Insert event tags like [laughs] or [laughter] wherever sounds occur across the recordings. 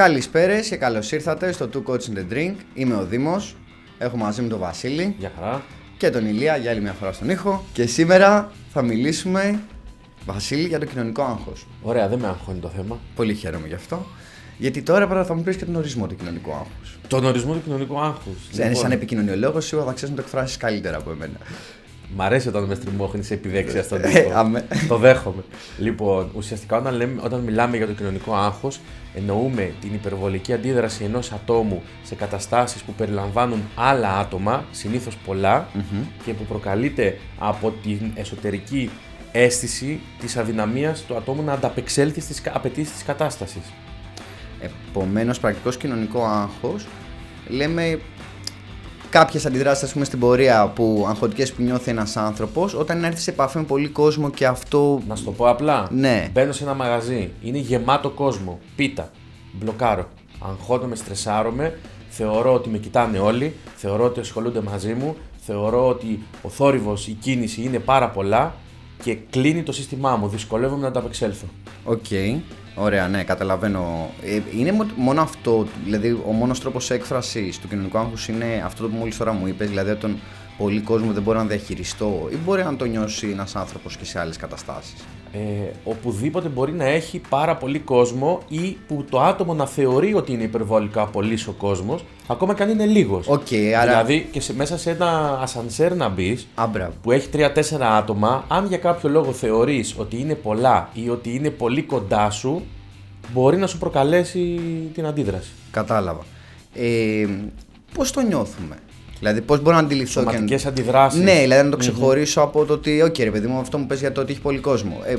Καλησπέρες και καλώς ήρθατε στο Two Coach in the Drink. Είμαι ο Δήμος, έχω μαζί μου τον Βασίλη Γεια χαρά. και τον Ηλία για άλλη μια φορά στον ήχο. Και σήμερα θα μιλήσουμε, Βασίλη, για το κοινωνικό άγχος. Ωραία, δεν με αγχώνει το θέμα. Πολύ χαίρομαι γι' αυτό. Γιατί τώρα πρέπει θα μου πεις και τον ορισμό του κοινωνικού άγχους. Τον ορισμό του κοινωνικού άγχους. Λοιπόν. Σαν επικοινωνιολόγος σίγουρα θα ξέρεις να το εκφράσεις καλύτερα από εμένα. Μ' αρέσει όταν με στριμώχνεις σε επιδέξια στον Ε, τύπο. αμέ. το δέχομαι. Λοιπόν, ουσιαστικά όταν, λέμε, όταν μιλάμε για το κοινωνικό άγχος, εννοούμε την υπερβολική αντίδραση ενός ατόμου σε καταστάσεις που περιλαμβάνουν άλλα άτομα, συνήθως και που προκαλείται από την εσωτερική αίσθηση της αδυναμίας του ατόμου να ανταπεξέλθει στις απαιτήσεις της κατάστασης. Επομένως, πρακτικός κοινωνικό άγχος, λέμε κάποιες αντιδράσεις ας πούμε, στην πορεία που αγχωτικές που νιώθει ένας άνθρωπος όταν έρθεις σε επαφή με πολύ κόσμο και αυτό Να σου το πω απλά. Ναι. Μπαίνω σε ένα μαγαζί. Είναι γεμάτο κόσμο. Πίτα. Μπλοκάρω. Αγχώνομαι, στρεσάρομαι. Θεωρώ ότι με κοιτάνε όλοι. Θεωρώ ότι ασχολούνται μαζί μου. Θεωρώ ότι ο θόρυβος, η κίνηση είναι πάρα πολλά. Και κλείνει το σύστημά μου. Δυσκολεύομαι να ανταπεξέλθω. Οκ. Ωραία, ναι, καταλαβαίνω. Ε, είναι μο- μόνο αυτό, δηλαδή ο μόνος τρόπος έκφρασης του κοινωνικού άγχους είναι αυτό που μόλις τώρα μου είπες, δηλαδή ότι τον πολύ κόσμο δεν μπορεί να διαχειριστώ ή μπορεί να το νιώσει ένας άνθρωπος και σε άλλες καταστάσεις. Ε, οπουδήποτε μπορεί να έχει πάρα πολύ κόσμο ή που το άτομο να θεωρεί ότι είναι υπερβολικά πολύς ο κόσμος, ακόμα και αν είναι λίγος. Οκ, άρα... Δηλαδή και σε, μέσα σε ένα ασανσέρ να μπεις, Α, μπράβο. που έχει 3-4 άτομα, αν για κάποιο λόγο θεωρείς ότι είναι πολλά ή ότι είναι πολύ κοντά σου, μπορεί να σου προκαλέσει την αντίδραση. Κατάλαβα. Ε, πώς το νιώθουμε, δηλαδή πώς μπορώ να αντιληφθώ και... Σωματικές αντιδράσεις. Ναι, δηλαδή να το ξεχωρίσω από το ότι, οκ ρε παιδί μου, αυτό μου 'πες για το ότι έχει πολύ κόσμο. Ε,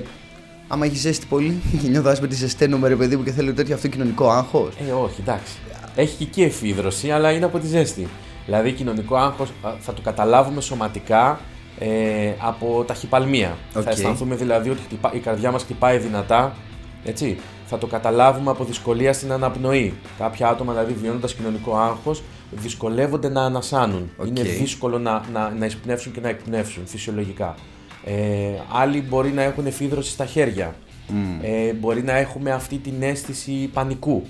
άμα έχεις ζέστη πολύ και [laughs] νιώθω ας πούμε ότι ζεσταίνομαι ρε παιδί μου και θέλω τέτοιο αυτό κοινωνικό άγχος. Ε, όχι, εντάξει. Έχει και εκεί εφίδρωση, αλλά είναι από τη ζέστη. Δηλαδή, κοινωνικό άγχος α, θα το καταλάβουμε σωματικά ε, από ταχυπαλμία. Οκ. Θα αισθανθούμε δηλαδή ότι χτυπά- η καρδιά μας χτυπάει δυνατά. Έτσι. Θα το καταλάβουμε από δυσκολία στην αναπνοή. Κάποια άτομα, δηλαδή, βιώνοντας κοινωνικό άγχος, δυσκολεύονται να ανασάνουν. Οκ. Είναι δύσκολο να, να, να εισπνεύσουν και να εκπνεύσουν φυσιολογικά. Ε, άλλοι μπορεί να έχουν εφίδρωση στα χέρια. Ε, μπορεί να έχουμε αυτή την αίσθηση πανικού.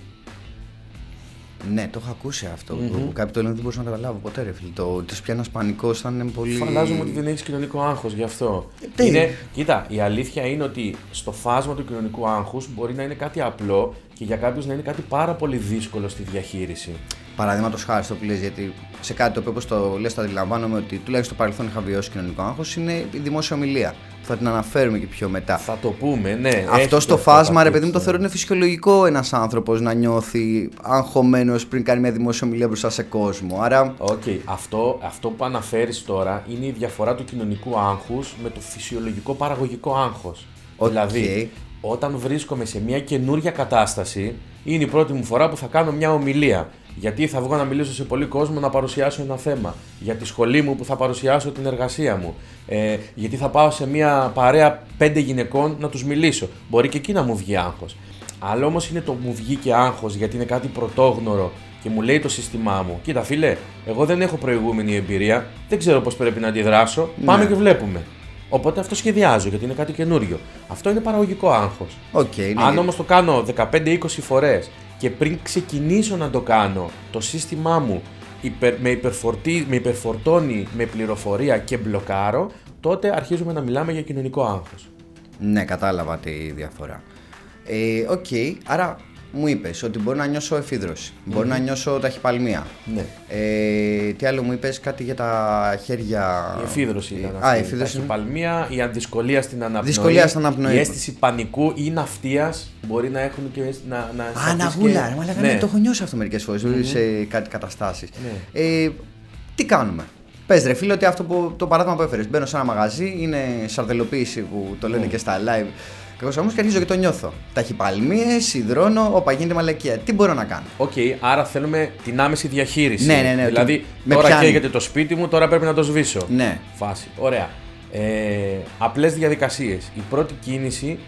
Ναι, το έχω ακούσει αυτό. Που κάποιοι το λένε δεν μπορούσα να καταλάβω ποτέ, ρε φίλε. Το ότι σου πιάνει ένα πανικό ήταν είναι πολύ. Φαντάζομαι ότι δεν έχεις κοινωνικό άγχος γι' αυτό. τι; Είναι, κοίτα, η αλήθεια είναι ότι στο φάσμα του κοινωνικού άγχους μπορεί να είναι κάτι απλό και για κάποιους να είναι κάτι πάρα πολύ δύσκολο στη διαχείριση. Παραδείγματος χάρη στο που λες, γιατί σε κάτι το οποίο όπως το λες, το αντιλαμβάνομαι ότι τουλάχιστον στο παρελθόν είχα βιώσει κοινωνικό άγχος, είναι η δημόσια ομιλία. Που θα την αναφέρουμε και πιο μετά. Θα το πούμε, ναι. έχει Αυτό και στο αυτό φάσμα, τα ρε παιδί μου, το δείξει. θεωρώ είναι φυσιολογικό ένας άνθρωπος να νιώθει αγχωμένος πριν κάνει μια δημόσια ομιλία μπροστά σε κόσμο. Άρα, Οκ, αυτό, αυτό που αναφέρεις τώρα είναι η διαφορά του κοινωνικού άγχους με το φυσιολογικό παραγωγικό άγχος. Οκ. Δηλαδή, όταν βρίσκομαι σε μια καινούρια κατάσταση, είναι η πρώτη μου φορά που θα κάνω μια ομιλία. Γιατί θα βγω να μιλήσω σε πολύ κόσμο να παρουσιάσω ένα θέμα. Για τη σχολή μου που θα παρουσιάσω την εργασία μου. Ε, γιατί θα πάω σε μια παρέα πέντε γυναικών να τους μιλήσω. Μπορεί και εκεί να μου βγει άγχος. Αλλά όμως είναι το μου βγήκε άγχος γιατί είναι κάτι πρωτόγνωρο και μου λέει το σύστημά μου: Κοίτα, φίλε, εγώ δεν έχω προηγούμενη εμπειρία, δεν ξέρω πώς πρέπει να αντιδράσω. Πάμε Ναι. και βλέπουμε. Οπότε αυτό σχεδιάζω γιατί είναι κάτι καινούριο. Αυτό είναι παραγωγικό άγχος. οκ, ναι, Αν όμως το κάνω 15-20 φορές και πριν ξεκινήσω να το κάνω, το σύστημά μου υπερ, με, υπερφορτί, με υπερφορτώνει με πληροφορία και μπλοκάρω, τότε αρχίζουμε να μιλάμε για κοινωνικό άγχος. Ναι, κατάλαβα τη διαφορά. Ε, Οκ, άρα μου είπες ότι μπορεί να νιώσω εφίδρωση, μπορεί να νιώσω ταχυπαλμία. Ναι. Ε, τι άλλο μου είπες, κάτι για τα χέρια. Η εφίδρωση ήταν Α, αυτή. η εφίδρωση. Η ταχυπαλμία, η δυσκολία στην αναπνοή. Δυσκολία στην αναπνοή. Η αίσθηση πανικού ή ναυτίας μπορεί να έχουν και να, να Α, αισθανθείς αναγούλα, και- ρε μαλάκα, ναι, το έχω νιώσει αυτό μερικές φορές σε κάτι καταστάσεις. Ναι. Ε, τι κάνουμε; Πες ρε φίλε, ότι αυτό που, το παράδειγμα που έφερες. Μπαίνω σε ένα μαγαζί, είναι σαρδελοποίηση που το Ναι. λένε και στα live. Κακό και αρχίζω και το νιώθω. Ταχυπαλμίες, υδρώνω, όπα γίνεται μαλακία. Τι μπορώ να κάνω; Οκ, άρα θέλουμε την άμεση διαχείριση. Ναι, ναι, ναι, Δηλαδή, ότι με τώρα πιάνει. καίγεται το σπίτι μου, τώρα πρέπει να το σβήσω. Ναι. Φάση. Ωραία. Ε, Απλές διαδικασίες. Η πρώτη κίνηση,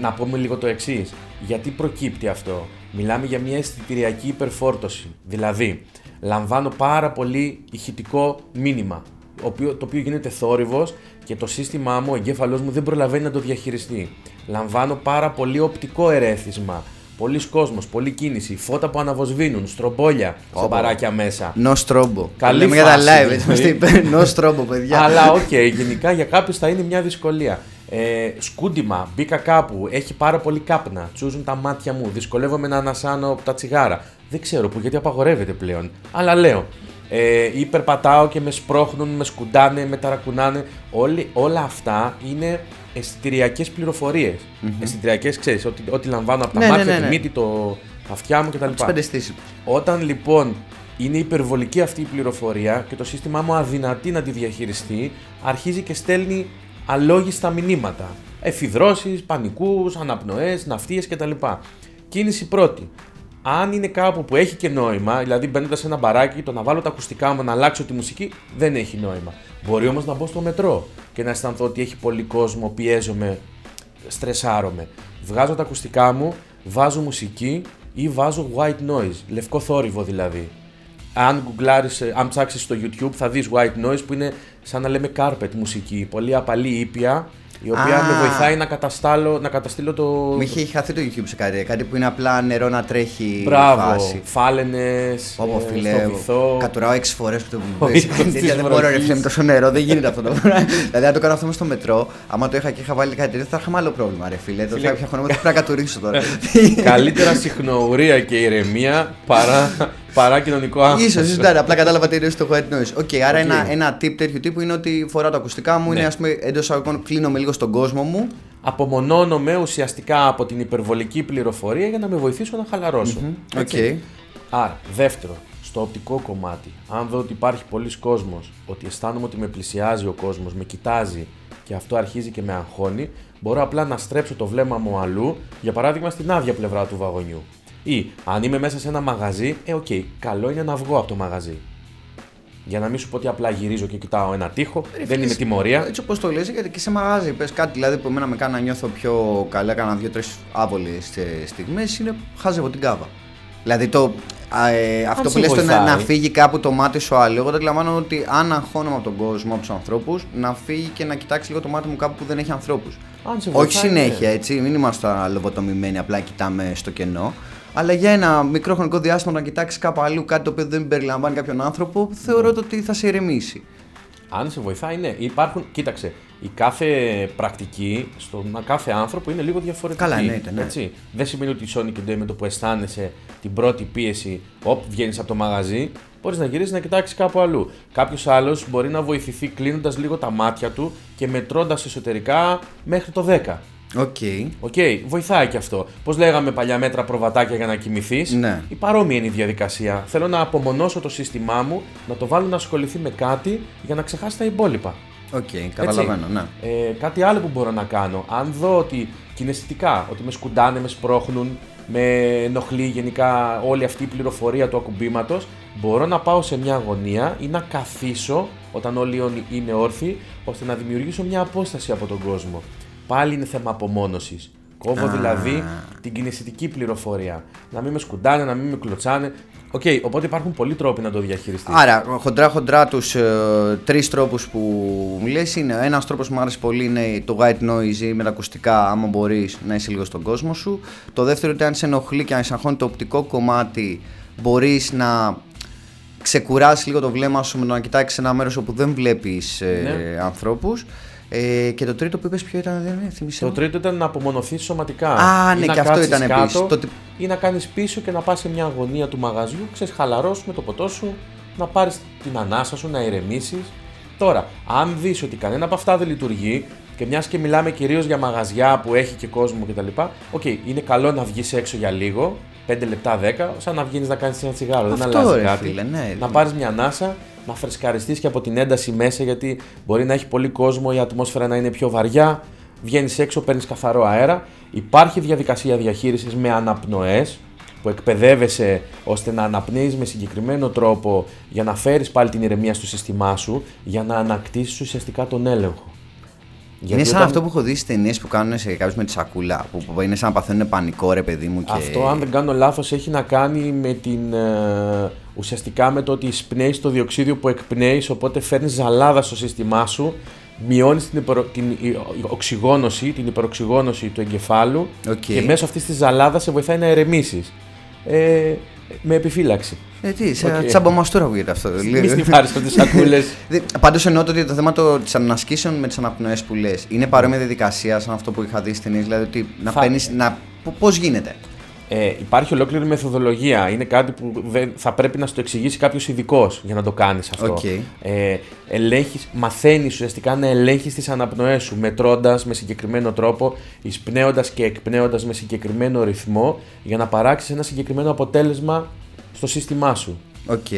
να πούμε λίγο το εξής. Γιατί προκύπτει αυτό; Μιλάμε για μια αισθητηριακή υπερφόρτωση. Δηλαδή, λαμβάνω πάρα πολύ ηχητικό μήνυμα. ο οποίο- Το οποίο γίνεται θόρυβος και το σύστημά μου, ο εγκέφαλός μου δεν προλαβαίνει να το διαχειριστεί. Λαμβάνω πάρα πολύ οπτικό ερέθισμα Πολύς κόσμος, πολλή κίνηση, φώτα που αναβοσβήνουν, στρόμπο μέσα σε Όπα. μπαράκια μέσα. No strobo. Καλή Λέμε για τα φάση, live, δηλαδή. έτσι μας το είπε. No strobo, παιδιά. Αλλά οκ, γενικά για κάποιους θα είναι μια δυσκολία. Ε, σκούντημα, μπήκα κάπου, έχει πάρα πολύ κάπνα, τσούζουν τα μάτια μου, δυσκολεύομαι να ανασάνω από τα τσιγάρα. Δεν ξέρω που γιατί απαγορεύεται πλέον. Αλλά λέω. Ε, ή περπατάω και με σπρώχνουν, με σκουντάνε, με ταρακουνάνε. Όλοι, όλα αυτά είναι αισθητηριακέ πληροφορίες. Αισθητηριακέ, ξέρεις, ό,τι, ό,τι λαμβάνω από τα Ναι, ναι, μάτια, ναι, τη ναι. μύτη, το, τα αυτιά μου κτλ. Τις πέντε στήσεις. Όταν λοιπόν είναι υπερβολική αυτή η πληροφορία και το σύστημά μου αδυνατεί να τη διαχειριστεί, αρχίζει και στέλνει αλόγιστα μηνύματα. Εφιδρώσεις, πανικούς, αναπνοές, ναυτίες κτλ. Κίνηση πρώτη. Αν είναι κάπου που έχει και νόημα, δηλαδή μπαίνοντα σε ένα μπαράκι, το να βάλω τα ακουστικά μου, να αλλάξω τη μουσική, δεν έχει νόημα. Μπορεί όμως να μπω στο μετρό και να αισθανθώ ότι έχει πολύ κόσμο, πιέζομαι, στρεσάρομαι. Βγάζω τα ακουστικά μου, βάζω μουσική ή βάζω white noise, λευκό θόρυβο δηλαδή. Αν γκουγκλάρεις, ε, αν ψάξεις στο YouTube θα δεις white noise που είναι σαν να λέμε carpet μουσική, πολύ απαλή ήπια, η οποία Α. με βοηθάει να, καταστάλω, να καταστήλω το... Μη είχε χαθεί το YouTube σε κάτι. Κάτι που είναι απλά νερό να τρέχει. Μπράβο, φάση. φάλαινες, Όπω ε, φίλε, στο βυθό. κατουράω 6 φορές που το Ο πες. ήχος Τέτοια της Δεν μπορώ ρε βροχής. φίλε με τόσο νερό, δεν γίνεται αυτό το πράγμα. δηλαδή, αν το κάνω αυτό μες στο μετρό, άμα το είχα και είχα βάλει κάτι τέτοιο, θα είχαμε άλλο πρόβλημα, ρε φίλε. Το θα πια χρόνο, θα πρέπει να κατουρίσω τώρα. Καλύτερα συχνοουρία και ηρεμία παρά, παρά κοινωνικό άγχος. σω, ίσως ναι, απλά κατάλαβα τι είναι το white noise. Οκ, άρα Οκ. ένα, ένα tip τέτοιου τύπου είναι ότι φοράω τα ακουστικά μου, Ναι. είναι ας πούμε εντός αγωγικών, κλείνομαι λίγο στον κόσμο μου. Απομονώνομαι ουσιαστικά από την υπερβολική πληροφορία για να με βοηθήσω να χαλαρώσω. Οκ. Έτσι. Άρα, δεύτερο, στο οπτικό κομμάτι, αν δω ότι υπάρχει πολύς κόσμος, ότι αισθάνομαι ότι με πλησιάζει ο κόσμος, με κοιτάζει και αυτό αρχίζει και με αγχώνει, μπορώ απλά να στρέψω το βλέμμα μου αλλού, για παράδειγμα στην άδεια πλευρά του βαγονιού. Ή αν είμαι μέσα σε ένα μαγαζί, ε, οκ, καλό είναι να βγω από το μαγαζί. Για να μην σου πω ότι απλά γυρίζω και κοιτάω ένα τείχο, δεν είναι τιμωρία. Έτσι όπως το λες, γιατί και σε μαγάζι πες κάτι δηλαδή που εμένα με κάνει να νιώθω πιο καλά, έκανα δύο-τρεις άβολε στιγμές, είναι χάζευω την κάβα. Δηλαδή το, α, ε, αυτό σε που λες το να, βοηθάει. να φύγει κάπου το μάτι σου άλλο, εγώ το αντιλαμβάνω ότι αν αγχώνομαι από τον κόσμο, από τους ανθρώπους, να φύγει και να κοιτάξει λίγο το μάτι μου κάπου που δεν έχει ανθρώπους. Αν σε Όχι βοηθάει, συνέχεια, ναι. έτσι, μην είμαστε λοβοτομημένοι, απλά κοιτάμε στο κενό. Αλλά για ένα μικρό χρονικό διάστημα να κοιτάξεις κάπου αλλού κάτι το οποίο δεν περιλαμβάνει κάποιον άνθρωπο, θεωρώ το ότι θα σε ηρεμήσει. Αν σε βοηθάει, ναι. Υπάρχουν, κοίταξε, η κάθε πρακτική στον κάθε άνθρωπο είναι λίγο διαφορετική. Καλά, εννοείται, ναι. Έτσι. Δεν σημαίνει ότι η Sonic Day με το που αισθάνεσαι την πρώτη πίεση, όπ, βγαίνεις από το μαγαζί, μπορείς να γυρίσεις να κοιτάξεις κάπου αλλού. Κάποιος άλλος μπορεί να βοηθηθεί κλείνοντας λίγο τα μάτια του και μετρώντας εσωτερικά μέχρι το 10. OK. OK, βοηθάει και αυτό. Πώς λέγαμε παλιά μέτρα προβατάκια για να κοιμηθείς; Ναι. Η παρόμοια είναι η διαδικασία. Θέλω να απομονώσω το σύστημά μου, να το βάλω να ασχοληθεί με κάτι για να ξεχάσει τα υπόλοιπα. Οκ, καταλαβαίνω, ναι. Ε, κάτι άλλο που μπορώ να κάνω, αν δω ότι κινηστικά, ότι με σκουντάνε, με σπρώχνουν, με ενοχλεί γενικά όλη αυτή η πληροφορία του ακουμπήματος, μπορώ να πάω σε μια γωνία ή να καθίσω όταν όλοι είναι όρθιοι, ώστε να δημιουργήσω μια απόσταση από τον κόσμο. Πάλι είναι θέμα απομόνωσης. Κόβω Α. δηλαδή την κινηστική πληροφορία. Να μην με σκουντάνε, να μην με κλωτσάνε. Οκ, οπότε υπάρχουν πολλοί τρόποι να το διαχειριστείς. Άρα, χοντρά χοντρά τους ε, τρεις τρόπους που μου λες είναι. Ένας τρόπος που μου άρεσε πολύ είναι το white noise ή με τα ακουστικά, άμα μπορείς να είσαι λίγο στον κόσμο σου. Το δεύτερο είναι αν σε ενοχλεί και αν σε αγχώνει το οπτικό κομμάτι, μπορείς να ξεκουράσεις λίγο το βλέμμα σου με το να κοιτάξεις ένα μέρος όπου δεν βλέπεις ε, Ναι. ανθρώπους. Ε, και το τρίτο που είπες ποιο ήταν, δεν είναι, θυμίσαι. Το μου. τρίτο ήταν να απομονωθείς σωματικά. Α, Ή ναι, να και αυτό κάτσεις ήταν κάτω, επίσης. Το ότι- Ή να κάνεις πίσω και να πας σε μια γωνία του μαγαζιού, ξέρεις, χαλαρώσου με το ποτό σου, να πάρεις την ανάσα σου, να ηρεμήσεις. Τώρα, αν δεις ότι κανένα από αυτά δεν λειτουργεί και μιας και μιλάμε κυρίως για μαγαζιά που έχει και κόσμο κτλ. Οκ, είναι καλό να βγεις έξω για λίγο, 5 λεπτά, 10, σαν να βγει να κάνεις ένα τσιγάρο. δεν Αυτό, αλλάζει ρε κάτι. φίλε, ναι. Να πάρεις μια ανάσα, να φρεσκαριστείς και από την ένταση μέσα, γιατί μπορεί να έχει πολύ κόσμο, η ατμόσφαιρα να είναι πιο βαριά. Βγαίνεις έξω, παίρνεις καθαρό αέρα. Υπάρχει διαδικασία διαχείρισης με αναπνοές, που εκπαιδεύεσαι ώστε να αναπνέεις με συγκεκριμένο τρόπο για να φέρεις πάλι την ηρεμία στο σύστημά σου, για να ανακτήσεις ουσιαστικά τον έλεγχο. Είναι Γιατί σαν όταν- αυτό που έχω δει στις ταινίες που κάνουν σε κάποιους με τη σακούλα. Που, που είναι σαν να παθαίνουν πανικό, ρε παιδί μου. Και... Αυτό, αν δεν κάνω λάθος, έχει να κάνει με την. ε, ουσιαστικά με το ότι εισπνέεις το διοξίδιο που εκπνέεις, οπότε φέρνεις ζαλάδα στο σύστημά σου μειώνεις την, υπερο... την οξυγόνωση, την υπεροξυγόνωση του εγκεφάλου Οκ. και μέσω αυτής της ζαλάδας σε βοηθάει να ηρεμήσεις. Ε, με επιφύλαξη. Ε, τι, σαν OK. okay. τσαμπομαστούρα ακούγεται αυτό. Μη στην πάρει από τις σακούλες. [laughs] Πάντως εννοώ το ότι το θέμα των ασκήσεων με τις αναπνοές που λες είναι παρόμοια διαδικασία σαν αυτό που είχα δει στις ταινίες. Δηλαδή ότι να Θα- παίρνει. Να... Πώς γίνεται; Ε, υπάρχει ολόκληρη μεθοδολογία. Είναι κάτι που δεν, θα πρέπει να στο εξηγήσει κάποιος ειδικός για να το κάνεις αυτό. Οκ. Ε, ελέγχεις, μαθαίνεις ουσιαστικά να ελέγχεις τις αναπνοές σου μετρώντας με συγκεκριμένο τρόπο, εισπνέοντας και εκπνέοντας με συγκεκριμένο ρυθμό για να παράξεις ένα συγκεκριμένο αποτέλεσμα στο σύστημά σου. Οκ.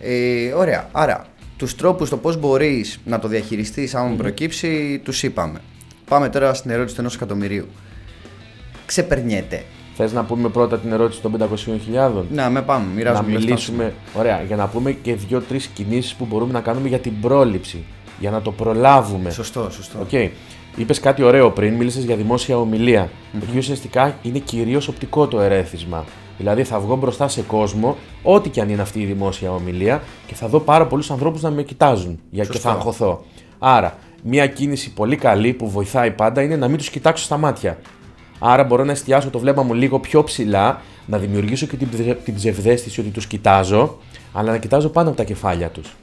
Ε, ωραία. Άρα, τους τρόπους το πώς μπορείς να το διαχειριστείς άμα προκύψει, τους είπαμε. Πάμε τώρα στην ερώτηση του ενός εκατομμυρίου. Ξεπερνιέται. Θες να πούμε πρώτα την ερώτηση των 500.000? Να, με πάμε. να Μοιράζουμε λεφτά. μιλήσουμε, ωραία, για να πούμε και δύο-τρεις κινήσεις που μπορούμε να κάνουμε για την πρόληψη, για να το προλάβουμε. Σωστό, σωστό. Οκ. Είπες κάτι ωραίο πριν, μίλησες για δημόσια ομιλία. Εκεί ουσιαστικά είναι κυρίως οπτικό το ερέθισμα. Δηλαδή θα βγω μπροστά σε κόσμο, ό,τι και αν είναι αυτή η δημόσια ομιλία, και θα δω πάρα πολλούς ανθρώπους να με κοιτάζουν για και Σωστό. θα αγχωθώ. Άρα, μια κίνηση πολύ καλή που βοηθάει πάντα είναι να μην τους κοιτάξω στα μάτια. Άρα μπορώ να εστιάσω το βλέμμα μου λίγο πιο ψηλά, να δημιουργήσω και την, ψε- την ψευδαίσθηση ότι τους κοιτάζω, αλλά να κοιτάζω πάνω από τα κεφάλια τους.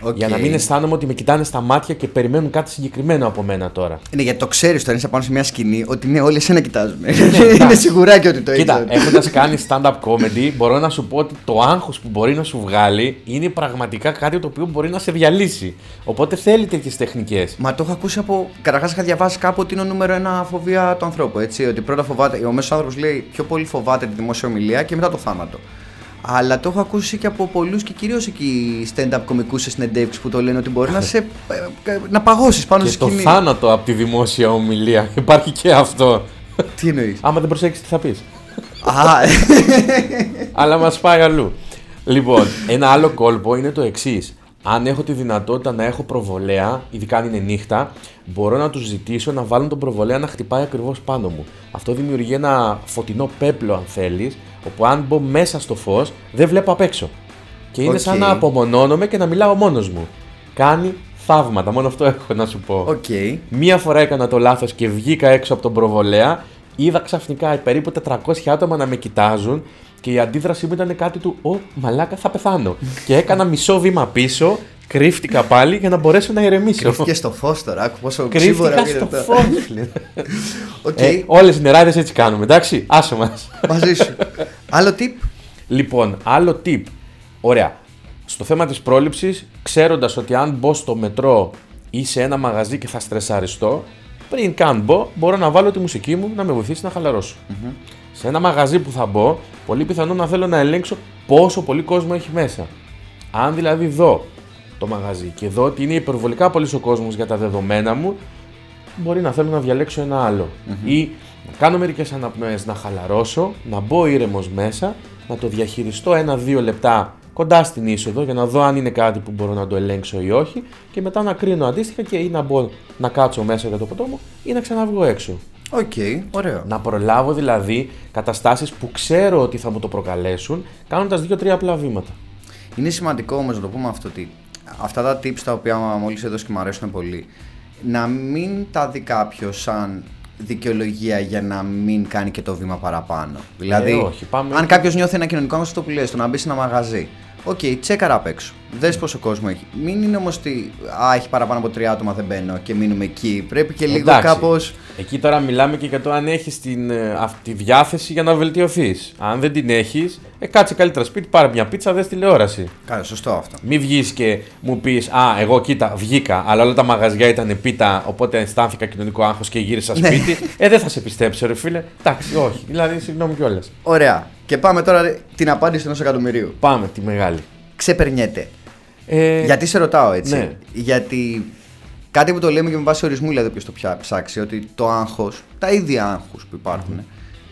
Οκ. Για να μην αισθάνομαι ότι με κοιτάνε στα μάτια και περιμένουν κάτι συγκεκριμένο από μένα τώρα. Ναι, γιατί το ξέρεις όταν είσαι πάνω σε μια σκηνή ότι ναι, όλοι εσένα κοιτάζουν. [laughs] είναι εντάξει. σιγουράκι ότι το Κοίτα, έχεις. έχοντας κάνει stand-up comedy, μπορώ να σου πω ότι το άγχος που μπορεί να σου βγάλει είναι πραγματικά κάτι το οποίο μπορεί να σε διαλύσει. Οπότε θέλει τέτοιες τεχνικές. Μα το έχω ακούσει από. Καταρχάς, είχα διαβάσει κάπου ότι είναι ο νούμερο ένα φοβία του ανθρώπου. Έτσι, ότι πρώτα φοβάται. Ο μέσος άνθρωπος λέει πιο πολύ φοβάται τη δημόσια ομιλία και μετά το θάνατο. Αλλά το έχω ακούσει και από πολλούς και κυρίως εκεί stand-up κομικούς σε συνεντεύξεις που το λένε ότι μπορεί να σε. ε, ε, να παγώσεις πάνω Και στη το σκηνή. θάνατο από τη δημόσια ομιλία. [laughs] Υπάρχει και αυτό. Τι εννοείς; Άμα δεν προσέξεις, τι θα πεις; Α, ε, [laughs] Αλλά μας πάει αλλού. Λοιπόν, ένα άλλο κόλπο είναι το εξής. Αν έχω τη δυνατότητα να έχω προβολέα, ειδικά αν είναι νύχτα, μπορώ να τους ζητήσω να βάλουν τον προβολέα να χτυπάει ακριβώς πάνω μου. Αυτό δημιουργεί ένα φωτεινό πέπλο, αν θέλεις, όπου αν μπω μέσα στο φως, δεν βλέπω απ' έξω. Και είναι Οκ. σαν να απομονώνομαι και να μιλάω μόνος μου. Κάνει θαύματα, μόνο αυτό έχω να σου πω. Οκ. Μία φορά έκανα το λάθος και βγήκα έξω από τον προβολέα. Είδα ξαφνικά περίπου 400 άτομα να με κοιτάζουν και η αντίδρασή μου ήταν κάτι του Ω, μαλάκα, θα πεθάνω. και έκανα μισό βήμα πίσω, κρύφτηκα πάλι για να μπορέσω να ηρεμήσω. Και στο φως τώρα, άκου πόσο οξύμωρο Κρύφτηκα γίνεται στο αυτό. φως. [laughs] Οκ, ε, Όλες οι νεράιδες έτσι κάνουμε, εντάξει. Άσε μας. μαζί σου. Άλλο tip; Λοιπόν, άλλο tip. Ωραία. Στο θέμα της πρόληψης, ξέροντας ότι αν μπω στο μετρό ή σε ένα μαγαζί και θα στρεσαριστώ, πριν καν μπω, μπορώ να βάλω τη μουσική μου να με βοηθήσει να χαλαρωσω Σε ένα μαγαζί που θα μπω, πολύ πιθανό να θέλω να ελέγξω πόσο πολύ κόσμο έχει μέσα. Αν δηλαδή δω το μαγαζί και δω ότι είναι υπερβολικά πολύ ο κόσμος για τα δεδομένα μου, μπορεί να θέλω να διαλέξω ένα άλλο. Ή να κάνω μερικές αναπνοές, να χαλαρώσω, να μπω ήρεμος μέσα, να το διαχειριστώ ένα-δύο λεπτά κοντά στην είσοδο για να δω αν είναι κάτι που μπορώ να το ελέγξω ή όχι και μετά να κρίνω αντίστοιχα και ή να μπω να κάτσω μέσα για το ποτό μου ή να ξαναβγώ έξω. Οκ, ωραίο. Να προλάβω δηλαδή καταστάσεις που ξέρω ότι θα μου το προκαλέσουν κάνοντας δύο-τρία απλά βήματα. Είναι σημαντικό όμως να το πούμε αυτό ότι αυτά τα tips τα οποία μόλις έδωσε και μου αρέσουν πολύ, να μην τα δει κάποιος σαν δικαιολογία για να μην κάνει και το βήμα παραπάνω. Δηλαδή, όχι, πάμε- αν κάποιος νιώθει ένα κοινωνικό άγχος, αυτό που λέει, το να μπει σε ένα μαγαζί. Οκ, τσέκαρα απ' έξω. Δες πόσο κόσμο έχει. Μην είναι όμως ότι α, έχει παραπάνω από τρία άτομα, δεν μπαίνω και μείνουμε εκεί. Πρέπει και λίγο Εντάξει. κάπως. Εκεί τώρα μιλάμε και για το αν έχεις την, ε, αυτή τη διάθεση για να βελτιωθείς. Αν δεν την έχεις, ε, κάτσε καλύτερα σπίτι, πάρε μια πίτσα, δες τηλεόραση. Καλά, σωστό αυτό. Μην βγεις και μου πεις Α, εγώ κοίτα, βγήκα, αλλά όλα τα μαγαζιά ήταν πίτα, οπότε αισθάνθηκα κοινωνικό άγχος και γύρισα Ναι. σπίτι. ε, δεν θα σε πιστέψω, ρε φίλε. Εντάξει, όχι. Δηλαδή, συγγνώμη κιόλας. Ωραία. Και πάμε τώρα ρε, την απάντηση ενός εκατομμυρίου. Πάμε τη μεγάλη. Ξεπερνιέται. Ε, Γιατί σε ρωτάω έτσι. ναι. Γιατί κάτι που το λέμε και με βάση ορισμού, δηλαδή ποιο το πια ψάξει, ότι το άγχος, τα ίδια άγχους που υπάρχουν,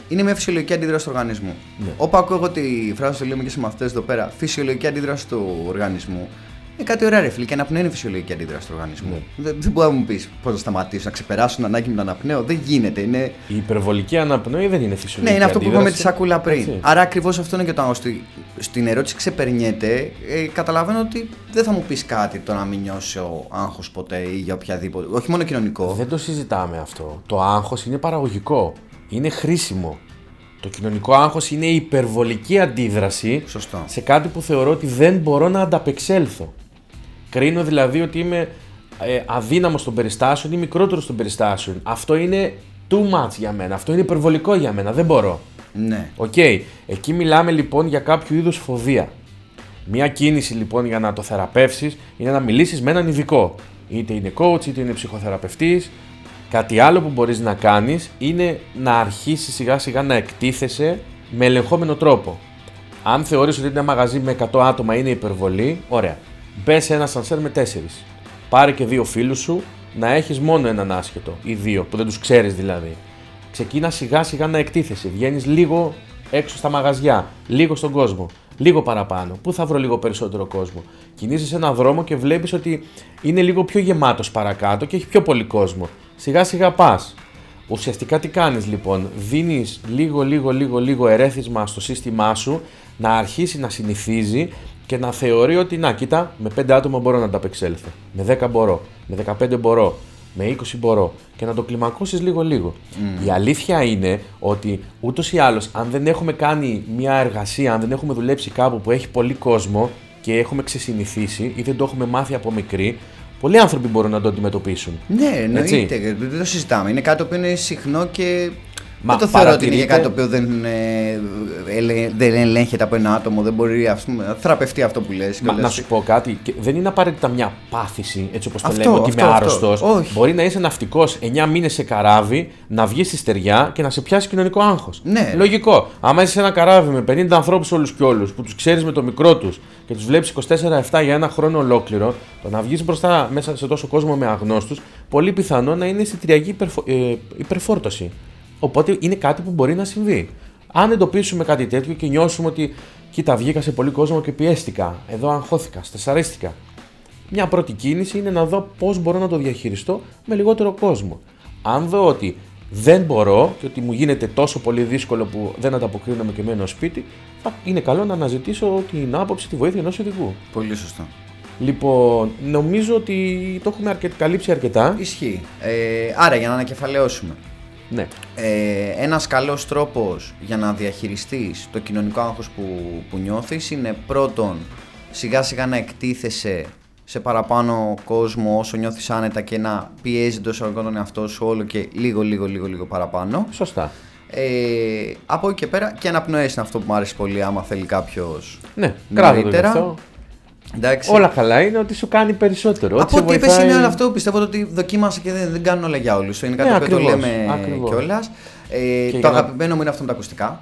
είναι μια φυσιολογική αντίδραση του οργανισμού. Ναι. Όπου ακούω εγώ τη φράση που λέμε και σε μαθητές εδώ πέρα, φυσιολογική αντίδραση του οργανισμού, Ε, κάτι ωραία, ρε φίλε. Και αναπνέει είναι φυσιολογική αντίδραση του οργανισμού. Δεν, δεν μπορεί να μου πεις πώς θα σταματήσω, να ξεπεράσω την ανάγκη με τον αναπνέω. Δεν γίνεται. Είναι... Η υπερβολική αναπνοή δεν είναι φυσιολογική. Ναι, είναι αυτό που είπαμε τη αντίδραση. σακούλα πριν. Έτσι. Άρα ακριβώς αυτό είναι και το άγχο. του. Στην ερώτηση ξεπερνιέται, ε, καταλαβαίνω ότι δεν θα μου πεις κάτι το να μην νιώσω άγχος ποτέ ή για οποιαδήποτε. Όχι μόνο κοινωνικό. Δεν το συζητάμε αυτό. Το άγχος είναι παραγωγικό. Είναι χρήσιμο. Το κοινωνικό άγχος είναι η υπερβολική αντίδραση Σωστό. σε κάτι που θεωρώ ότι δεν μπορώ να ανταπεξέλθω. Κρίνω δηλαδή ότι είμαι ε, αδύναμος των περιστάσεων ή μικρότερος των περιστάσεων. Αυτό είναι too much για μένα. Αυτό είναι υπερβολικό για μένα. Δεν μπορώ. Ναι. Οκ. Εκεί μιλάμε λοιπόν για κάποιο είδους φοβία. Μία κίνηση λοιπόν για να το θεραπεύσεις είναι να μιλήσεις με έναν ειδικό. Είτε είναι coach, είτε είναι ψυχοθεραπευτής. Κάτι άλλο που μπορείς να κάνεις είναι να αρχίσεις σιγά σιγά να εκτίθεσαι με ελεγχόμενο τρόπο. Αν θεωρείς ότι ένα μαγαζί με 100 άτομα είναι υπερβολή, ωραία. Μπες σε ένα ασανσέρ με 4. Πάρε και δύο φίλους σου να έχεις μόνο έναν άσχετο ή δύο, που δεν τους ξέρεις δηλαδή. Ξεκίνα σιγά σιγά να εκτίθεσαι. Βγαίνεις λίγο έξω στα μαγαζιά, λίγο στον κόσμο, λίγο παραπάνω. Πού θα βρω λίγο περισσότερο κόσμο; Κινείσαι σε έναν δρόμο και βλέπεις ότι είναι λίγο πιο γεμάτος παρακάτω και έχει πιο πολύ κόσμο. Σιγά σιγά πας. Ουσιαστικά τι κάνεις λοιπόν, δίνεις λίγο λίγο λίγο λίγο ερέθισμα στο σύστημά σου να αρχίσει να συνηθίζει και να θεωρεί ότι να κοίτα με 5 άτομα μπορώ να ανταπεξέλθω, με 10 μπορώ, με 15 μπορώ, με 20 μπορώ και να το κλιμακώσεις λίγο λίγο. Η αλήθεια είναι ότι ούτως ή άλλως αν δεν έχουμε κάνει μια εργασία, αν δεν έχουμε δουλέψει κάπου που έχει πολύ κόσμο και έχουμε ξεσυνηθίσει ή δεν το έχουμε μάθει από μικροί, πολλοί άνθρωποι μπορούν να το αντιμετωπίσουν. Ναι, Έτσι. εννοείται. Δεν το συζητάμε. Είναι κάτι που είναι συχνό και. Μα δεν το θεωρώ ότι είναι για παρατηρείτε- κάτι το οποίο δεν, ε, ελε- δεν ελέγχεται από ένα άτομο, δεν μπορεί ας πούμε, να θεραπευτεί αυτό που λες. Μα, και να λες, σου πω κάτι, και δεν είναι απαραίτητα μια πάθηση, έτσι όπως το Αυτό, λέμε, ότι αυτό, είμαι αυτό. άρρωστος. Όχι. Μπορεί να είσαι ναυτικός 9 μήνες σε καράβι, να βγεις στη στεριά και να σε πιάσει κοινωνικό άγχος. Ναι. Λογικό. Άμα είσαι σε ένα καράβι με 50 ανθρώπους όλους και όλους, που τους ξέρεις με το μικρό τους και τους βλέπεις 24-7 για ένα χρόνο ολόκληρο, το να βγεις μπροστά μέσα σε τόσο κόσμο με αγνώστους, πολύ πιθανό να είναι αισθητηριακή υπερφο- ε, υπερφόρτωση. Οπότε είναι κάτι που μπορεί να συμβεί. Αν εντοπίσουμε κάτι τέτοιο και νιώσουμε ότι κοίτα, βγήκα σε πολύ κόσμο και πιέστηκα, εδώ αγχώθηκα, στεσαρίστηκα. Μια πρώτη κίνηση είναι να δω πώς μπορώ να το διαχειριστώ με λιγότερο κόσμο. Αν δω ότι δεν μπορώ και ότι μου γίνεται τόσο πολύ δύσκολο που δεν ανταποκρίνομαι και μένω σπίτι, θα είναι καλό να αναζητήσω την άποψη, τη βοήθεια ενός ειδικού. Πολύ σωστό. Λοιπόν, νομίζω ότι το έχουμε αρκε... καλύψει αρκετά. Ισχύει. Ε, άρα για να ανακεφαλαιώσουμε. Ναι. Ε, ένας καλός τρόπος για να διαχειριστείς το κοινωνικό άγχος που, που νιώθεις είναι πρώτον σιγά σιγά να εκτίθεσαι σε παραπάνω κόσμο όσο νιώθεις άνετα και να πιέζεις το εισαγωγικό τον εαυτό σου όλο και λίγο λίγο λίγο λίγο παραπάνω. Σωστά. Ε, από εκεί και πέρα και αναπνοές είναι αυτό που μου άρεσε πολύ άμα θέλει κάποιος Ναι, κράτος το γι' νωρίτερα. Αυτό. Εντάξει. Όλα καλά είναι ότι σου κάνει περισσότερο. Από σε ό,τι είπες βοηθάει- είναι όλο αυτό. Πιστεύω ότι δοκίμασα και δεν, δεν κάνουν όλα για όλους. Είναι κάτι Ναι, που το ακριβώς, λέμε ακριβώς. κιόλας. Ε, Και το για να- αγαπημένο μου είναι αυτό με τα ακουστικά.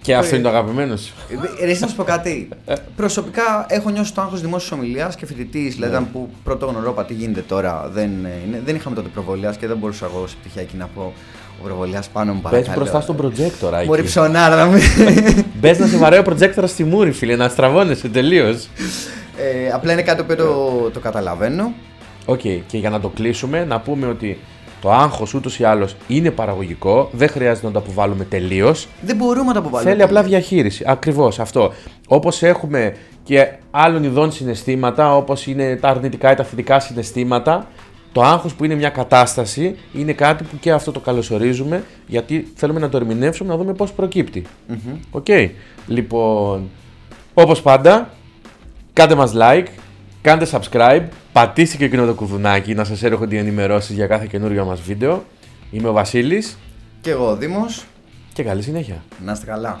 Και αυτό είναι το αγαπημένο σου. Ε, Ρε, να σου πω κάτι. Προσωπικά έχω νιώσει το άγχος δημόσιας ομιλίας και φοιτητής. Ναι. Δηλαδή, ήταν που πρώτο γνωρό τι γίνεται τώρα. Δεν, ε, είναι, δεν είχαμε τότε προβολέα και δεν μπορούσα εγώ σε πτυχιακή να πω ο προβολέα πάνω μου Πες παρακαλώ. μπροστά στον προτζέκτορα. Μπορεί ψωνάρα να μην. Μπες να σε βαρέω προτζέκτορα στη μούρη, φίλε, να στραβώνεσαι τελείως. [laughs] ε, απλά είναι κάτι που το, το καταλαβαίνω. Οκ, και για να το κλείσουμε, να πούμε ότι το άγχος ούτως ή άλλως είναι παραγωγικό, δεν χρειάζεται να το αποβάλουμε τελείως. Δεν μπορούμε να το αποβάλουμε. Θέλει απλά διαχείριση. Ακριβώς αυτό. Όπως έχουμε και άλλων ειδών συναισθήματα, όπως είναι τα αρνητικά ή τα θετικά συναισθήματα, το άγχος που είναι μια κατάσταση είναι κάτι που και αυτό το καλωσορίζουμε γιατί θέλουμε να το ερμηνεύσουμε να δούμε πώς προκύπτει. Οκ. Λοιπόν, όπως πάντα, κάντε μας like, κάντε subscribe, πατήστε και εκείνο το κουδουνάκι να σας έρχονται οι ενημερώσεις για κάθε καινούργιο μας βίντεο. Είμαι ο Βασίλης Και εγώ ο Δήμος. και καλή συνέχεια. Να είστε καλά.